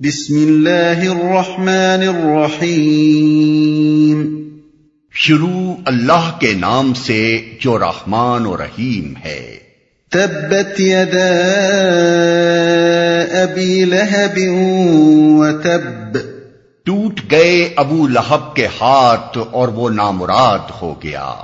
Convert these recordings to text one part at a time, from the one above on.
بسم اللہ الرحمن الرحیم شروع اللہ کے نام سے جو رحمان و رحیم ہے۔ تبت یدا ابی لہب و تب۔ ٹوٹ گئے ابو لہب کے ہاتھ اور وہ نامراد ہو گیا۔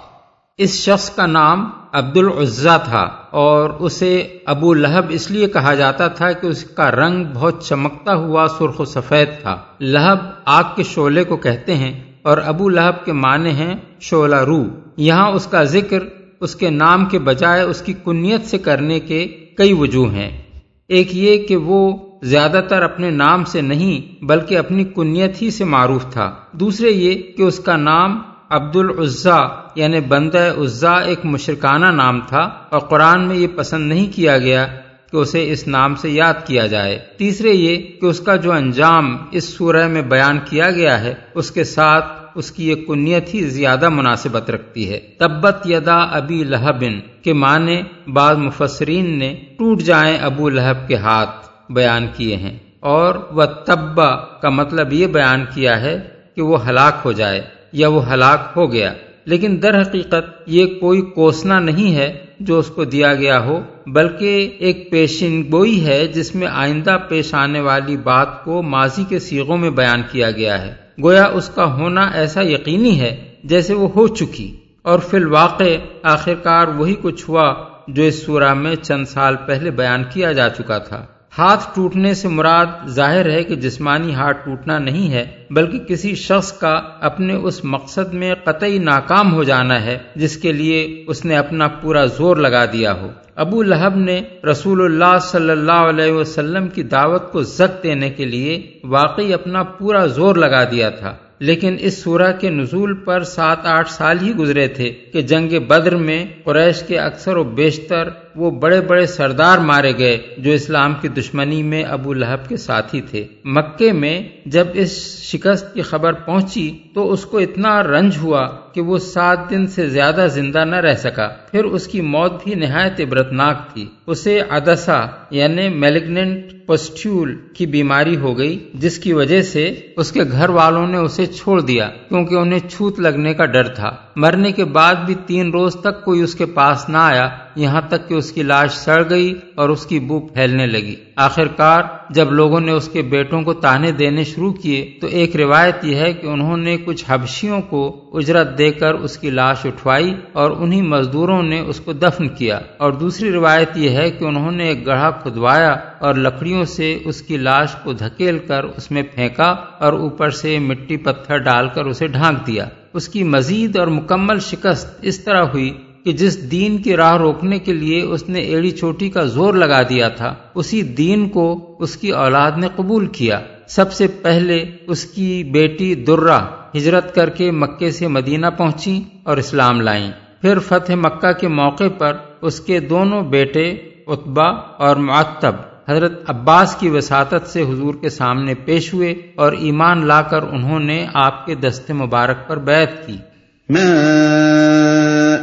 اس شخص کا نام عبد العزا تھا اور اسے ابو لہب اس لیے کہا جاتا تھا کہ اس کا رنگ بہت چمکتا ہوا سرخ و سفید تھا۔ لہب آگ کے شعلے کو کہتے ہیں اور ابو لہب کے معنی ہیں شعلہ رو۔ یہاں اس کا ذکر اس کے نام کے بجائے اس کی کنیت سے کرنے کے کئی وجوہ ہیں۔ ایک یہ کہ وہ زیادہ تر اپنے نام سے نہیں بلکہ اپنی کنیت ہی سے معروف تھا۔ دوسرے یہ کہ اس کا نام عبد العزا یعنی بندہ عزا ایک مشرکانہ نام تھا اور قرآن میں یہ پسند نہیں کیا گیا کہ اسے اس نام سے یاد کیا جائے۔ تیسرے یہ کہ اس کا جو انجام اس سورہ میں بیان کیا گیا ہے، اس کے ساتھ اس کی یہ کنیت ہی زیادہ مناسبت رکھتی ہے۔ تبت یدا ابی لہبن کے معنی بعض مفسرین نے ٹوٹ جائیں ابو لہب کے ہاتھ بیان کیے ہیں۔ اور وہ تبا کا مطلب یہ بیان کیا ہے کہ وہ ہلاک ہو جائے۔ یا وہ ہلاک ہو گیا۔ لیکن در حقیقت یہ کوئی کوسنا نہیں ہے جو اس کو دیا گیا ہو، بلکہ ایک پیشن گوئی ہے جس میں آئندہ پیش آنے والی بات کو ماضی کے سیغوں میں بیان کیا گیا ہے۔ گویا اس کا ہونا ایسا یقینی ہے جیسے وہ ہو چکی۔ اور فی الواقع آخرکار وہی کچھ ہوا جو اس سورہ میں چند سال پہلے بیان کیا جا چکا تھا۔ ہاتھ ٹوٹنے سے مراد ظاہر ہے کہ جسمانی ہاتھ ٹوٹنا نہیں ہے، بلکہ کسی شخص کا اپنے اس مقصد میں قطعی ناکام ہو جانا ہے، جس کے لیے اس نے اپنا پورا زور لگا دیا ہو۔ ابو لہب نے رسول اللہ صلی اللہ علیہ وسلم کی دعوت کو زک دینے کے لیے واقعی اپنا پورا زور لگا دیا تھا۔ لیکن اس سورہ کے نزول پر سات آٹھ سال ہی گزرے تھے کہ جنگ بدر میں قریش کے اکثر و بیشتر وہ بڑے بڑے سردار مارے گئے جو اسلام کی دشمنی میں ابو لہب کے ساتھی تھے۔ مکے میں جب اس شکست کی خبر پہنچی تو اس کو اتنا رنج ہوا کہ وہ سات دن سے زیادہ زندہ نہ رہ سکا۔ پھر اس کی موت بھی نہایت عبرتناک تھی۔ اسے ادسا یعنی میلیگنٹ پسٹیول کی بیماری ہو گئی، جس کی وجہ سے اس کے گھر والوں نے اسے چھوڑ دیا، کیونکہ انہیں چھوت لگنے کا ڈر تھا۔ مرنے کے بعد بھی تین روز تک کوئی اس کے پاس نہ آیا۔ یہاں تک کہ اس کی لاش سڑ گئی اور اس کی بو پھیلنے لگی۔ آخر کار جب لوگوں نے اس کے بیٹوں کو تانے دینے شروع کیے تو ایک روایت یہ ہے کہ انہوں نے کچھ حبشیوں کو اجرت دے کر اس کی لاش اٹھوائی اور انہی مزدوروں نے اس کو دفن کیا۔ اور دوسری روایت یہ ہے کہ انہوں نے ایک گڑھا کھدوایا اور لکڑیوں سے اس کی لاش کو دھکیل کر اس میں پھینکا اور اوپر سے مٹی پتھر ڈال کر اسے ڈھانک دیا۔ اس کی مزید اور مکمل شکست اس طرح ہوئی کہ جس دین کی راہ روکنے کے لیے اس نے ایڑی چوٹی کا زور لگا دیا تھا، اسی دین کو اس کی اولاد نے قبول کیا۔ سب سے پہلے اس کی بیٹی درہ ہجرت کر کے مکے سے مدینہ پہنچی اور اسلام لائیں۔ پھر فتح مکہ کے موقع پر اس کے دونوں بیٹے اتبا اور معتب حضرت عباس کی وساطت سے حضور کے سامنے پیش ہوئے اور ایمان لا کر انہوں نے آپ کے دست مبارک پر بیعت کی۔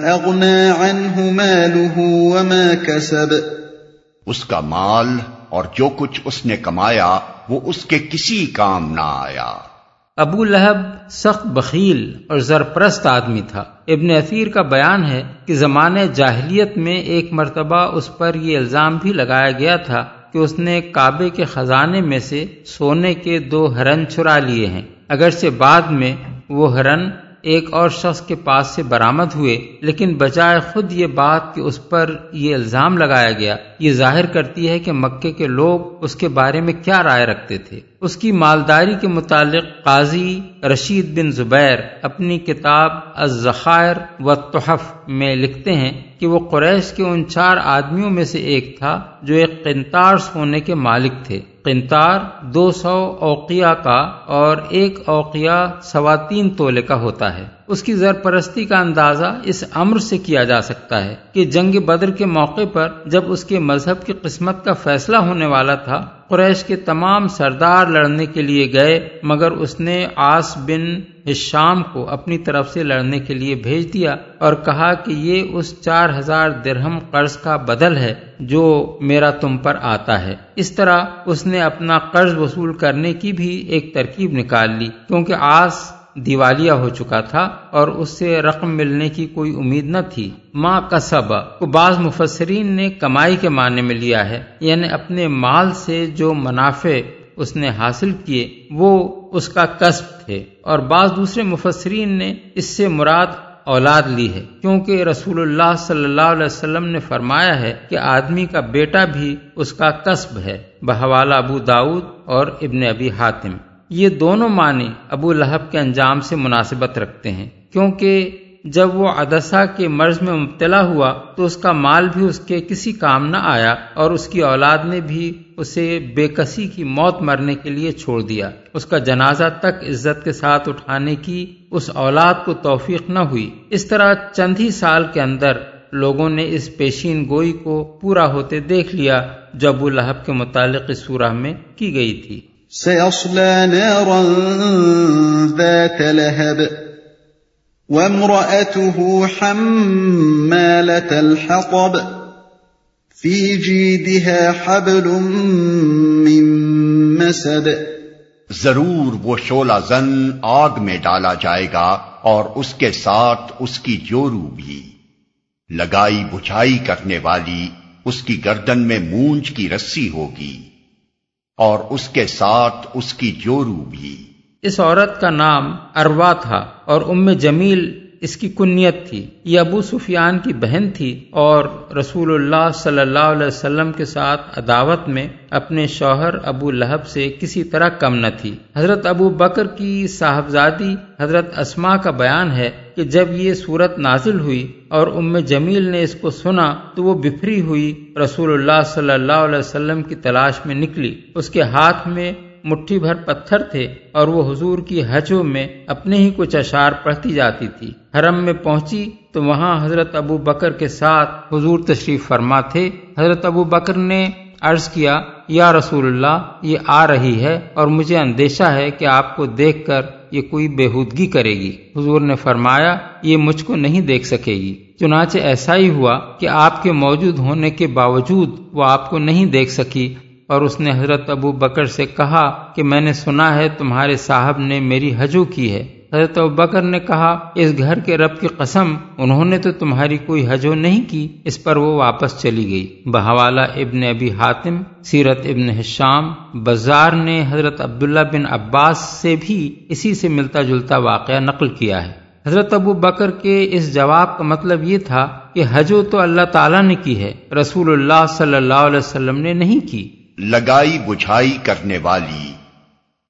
ما عنه ماله وما كسب. اس کا مال اور جو کچھ اس نے کمایا وہ اس کے کسی کام نہ آیا۔ ابو لہب سخت بخیل اور زرپرست آدمی تھا۔ ابن اثیر کا بیان ہے کہ زمانے جاہلیت میں ایک مرتبہ اس پر یہ الزام بھی لگایا گیا تھا کہ اس نے کعبے کے خزانے میں سے سونے کے دو ہرن چرا لیے ہیں۔ اگرچہ بعد میں وہ ہرن ایک اور شخص کے پاس سے برامد ہوئے، لیکن بجائے خود یہ بات کہ اس پر یہ الزام لگایا گیا، یہ ظاہر کرتی ہے کہ مکے کے لوگ اس کے بارے میں کیا رائے رکھتے تھے۔ اس کی مالداری کے متعلق قاضی رشید بن زبیر اپنی کتاب الزخائر و تحف میں لکھتے ہیں کہ وہ قریش کے ان چار آدمیوں میں سے ایک تھا جو ایک قنتار سونے کے مالک تھے۔ قنتار دو سو اوقیا کا اور ایک اوقیا سوا تین تولے کا ہوتا ہے۔ اس کی زرپرستی کا اندازہ اس امر سے کیا جا سکتا ہے کہ جنگ بدر کے موقع پر جب اس کے مذہب کی قسمت کا فیصلہ ہونے والا تھا قریش کے تمام سردار لڑنے کے لیے گئے، مگر اس نے آس بن شام کو اپنی طرف سے لڑنے کے لیے بھیج دیا اور کہا کہ یہ اس چار ہزار درہم قرض کا بدل ہے جو میرا تم پر آتا ہے۔ اس طرح اس نے اپنا قرض وصول کرنے کی بھی ایک ترکیب نکال لی، کیونکہ آس دیوالیہ ہو چکا تھا اور اس سے رقم ملنے کی کوئی امید نہ تھی۔ ماں کسب۔ کو بعض مفسرین نے کمائی کے معنی میں لیا ہے یعنی اپنے مال سے جو منافع اس نے حاصل کیے، وہ اس کا کسب تھے۔ اور بعض دوسرے مفسرین نے اس سے مراد اولاد لی ہے۔ کیونکہ رسول اللہ صلی اللہ علیہ وسلم نے فرمایا ہے کہ آدمی کا بیٹا بھی اس کا کسب ہے۔ بحوالہ ابو داود اور ابن ابی حاتم۔ یہ دونوں معنی ابو لہب کے انجام سے مناسبت رکھتے ہیں۔ کیونکہ جب وہ عدسہ کے مرض میں مبتلا ہوا تو اس کا مال بھی اس کے کسی کام نہ آیا اور اس کی اولاد نے بھی اسے بے کسی کی موت مرنے کے لیے چھوڑ دیا۔ اس کا جنازہ تک عزت کے ساتھ اٹھانے کی اس اولاد کو توفیق نہ ہوئی۔ اس طرح چند ہی سال کے اندر لوگوں نے اس پیشین گوئی کو پورا ہوتے دیکھ لیا جو ابو لہب کے متعلق اس سورہ میں کی گئی تھی۔ سيصلى نارا ذات لهب، وامرأته حمالة الحطب، في جيدها حبل من مسد. ضرور وہ شولہ زن آگ میں ڈالا جائے گا اور اس کے ساتھ اس کی جورو بھی۔ لگائی بجھائی کرنے والی اس کی گردن میں مونج کی رسی ہوگی۔ اور اس کے ساتھ اس کی جورو بھی۔ اس عورت کا نام اروا تھا اور ام جمیل اس کی کنیت تھی، یہ ابو سفیان کی بہن تھی اور رسول اللہ صلی اللہ علیہ وسلم کے ساتھ عداوت میں اپنے شوہر ابو لہب سے کسی طرح کم نہ تھی۔ حضرت ابو بکر کی صاحبزادی حضرت اسما کا بیان ہے کہ جب یہ صورت نازل ہوئی اور ام جمیل نے اس کو سنا تو وہ بفری ہوئی رسول اللہ صلی اللہ علیہ وسلم کی تلاش میں نکلی۔ اس کے ہاتھ میں مٹھی بھر پتھر تھے اور وہ حضور کی حجوں میں اپنے ہی کچھ اشار پڑھتی جاتی تھی۔ حرم میں پہنچی تو وہاں حضرت ابو بکر کے ساتھ حضور تشریف فرما تھے۔ حضرت ابو بکر نے عرض کیا، یا رسول اللہ، یہ آ رہی ہے اور مجھے اندیشہ ہے کہ آپ کو دیکھ کر یہ کوئی بےحودگی کرے گی۔ حضور نے فرمایا، یہ مجھ کو نہیں دیکھ سکے گی۔ چنانچہ ایسا ہی ہوا کہ آپ کے موجود ہونے کے باوجود وہ آپ کو نہیں دیکھ سکی۔ اور اس نے حضرت ابو بکر سے کہا کہ میں نے سنا ہے تمہارے صاحب نے میری حجو کی ہے۔ حضرت ابو بکر نے کہا، اس گھر کے رب کی قسم، انہوں نے تو تمہاری کوئی حجو نہیں کی، اس پر وہ واپس چلی گئی۔ بہوالا ابن ابی حاتم، سیرت ابن حشام، بزار نے حضرت عبداللہ بن عباس سے بھی اسی سے ملتا جلتا واقعہ نقل کیا ہے۔ حضرت ابو بکر کے اس جواب کا مطلب یہ تھا کہ حجو تو اللہ تعالیٰ نے کی ہے، رسول اللہ صلی اللہ علیہ وسلم نے نہیں کی۔ لگائی بجھائی کرنے والی۔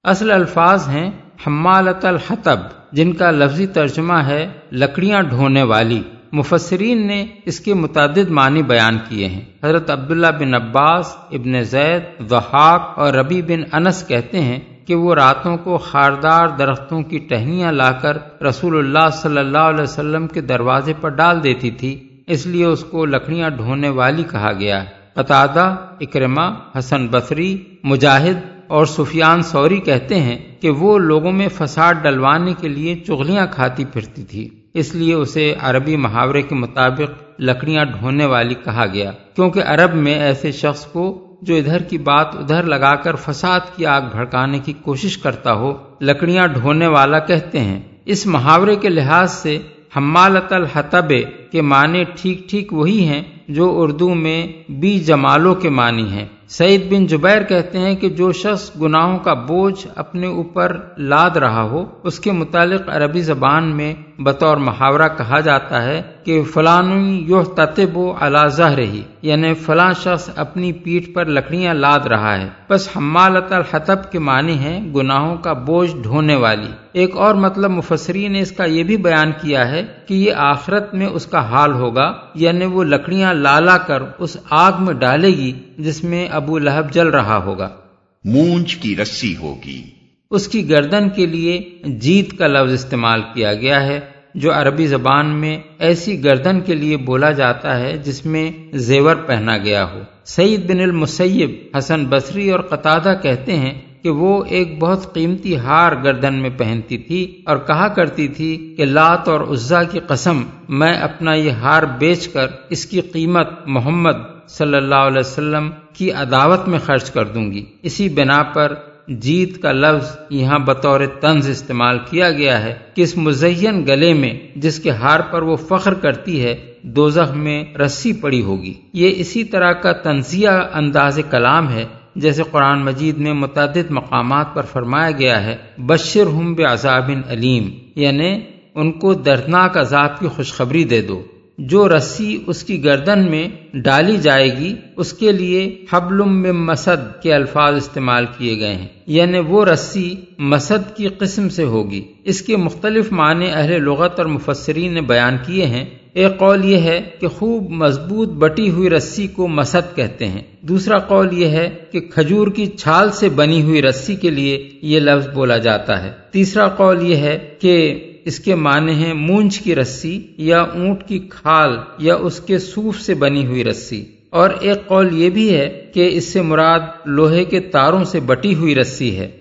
اصل الفاظ ہیں حمالت الحطب، جن کا لفظی ترجمہ ہے لکڑیاں ڈھونے والی۔ مفسرین نے اس کے متعدد معنی بیان کیے ہیں۔ حضرت عبداللہ بن عباس، ابن زید وحاق اور ربی بن انس کہتے ہیں کہ وہ راتوں کو خاردار درختوں کی ٹہنیاں لا کر رسول اللہ صلی اللہ علیہ وسلم کے دروازے پر ڈال دیتی تھی، اس لیے اس کو لکڑیاں ڈھونے والی کہا گیا۔ ہے قطادہ اکرما حسن بصری، مجاہد اور سفیان سوری کہتے ہیں کہ وہ لوگوں میں فساد ڈلوانے کے لیے چغلیاں کھاتی پھرتی تھی۔ اس لیے اسے عربی محاورے کے مطابق لکڑیاں ڈھونے والی کہا گیا۔ کیونکہ عرب میں ایسے شخص کو جو ادھر کی بات ادھر لگا کر فساد کی آگ بھڑکانے کی کوشش کرتا ہو، لکڑیاں ڈھونے والا کہتے ہیں۔ اس محاورے کے لحاظ سے حمالت الحتبے کے معنی ٹھیک ٹھیک وہی ہیں جو اردو میں بی جمالوں کے معنی ہیں۔ سعید بن جبیر کہتے ہیں کہ جو شخص گناہوں کا بوجھ اپنے اوپر لاد رہا ہو، اس کے متعلق عربی زبان میں بطور محاورہ کہا جاتا ہے کہ فلان یو تطب و الازہ رہی یعنی فلاں شخص اپنی پیٹھ پر لکڑیاں لاد رہا ہے۔ بس حمالت الحطب کے معنی ہے گناہوں کا بوجھ ڈھونے والی۔ ایک اور مطلب مفسری نے اس کا یہ بھی بیان کیا ہے کہ یہ آخرت میں اس کا حال ہوگا یعنی وہ لکڑیاں لالا کر اس آگ میں ڈالے گی جس میں ابو لہب جل رہا ہوگا۔ مونج کی رسی ہوگی۔ اس کی گردن کے لیے جیت کا لفظ استعمال کیا گیا ہے جو عربی زبان میں ایسی گردن کے لیے بولا جاتا ہے جس میں زیور پہنا گیا ہو۔ سعید بن المسیب حسن بصری اور قطادہ کہتے ہیں کہ وہ ایک بہت قیمتی ہار گردن میں پہنتی تھی اور کہا کرتی تھی کہ لات اور عزا کی قسم، میں اپنا یہ ہار بیچ کر اس کی قیمت محمد صلی اللہ علیہ وسلم کی عداوت میں خرچ کر دوں گی۔ اسی بنا پر جیت کا لفظ یہاں بطور طنز استعمال کیا گیا ہے کہ اس مزین گلے میں جس کے ہار پر وہ فخر کرتی ہے، دوزخ میں رسی پڑی ہوگی۔ یہ اسی طرح کا تنزیہ انداز کلام ہے جیسے قرآن مجید میں متعدد مقامات پر فرمایا گیا ہے بشر ہم عذاب علیم یعنی ان کو دردناک عذاب کی خوشخبری دے دو۔ جو رسی اس کی گردن میں ڈالی جائے گی، اس کے لیے حبلم میں مسد کے الفاظ استعمال کیے گئے ہیں۔ یعنی وہ رسی مسد کی قسم سے ہوگی۔ اس کے مختلف معنی اہل لغت اور مفسرین نے بیان کیے ہیں۔ ایک قول یہ ہے کہ خوب مضبوط بٹی ہوئی رسی کو مسد کہتے ہیں۔ دوسرا قول یہ ہے کہ کھجور کی چھال سے بنی ہوئی رسی کے لیے یہ لفظ بولا جاتا ہے۔ تیسرا قول یہ ہے کہ اس کے معنی ہیں مونج کی رسی یا اونٹ کی کھال یا اس کے سوف سے بنی ہوئی رسی۔ اور ایک قول یہ بھی ہے کہ اس سے مراد لوہے کے تاروں سے بٹی ہوئی رسی ہے۔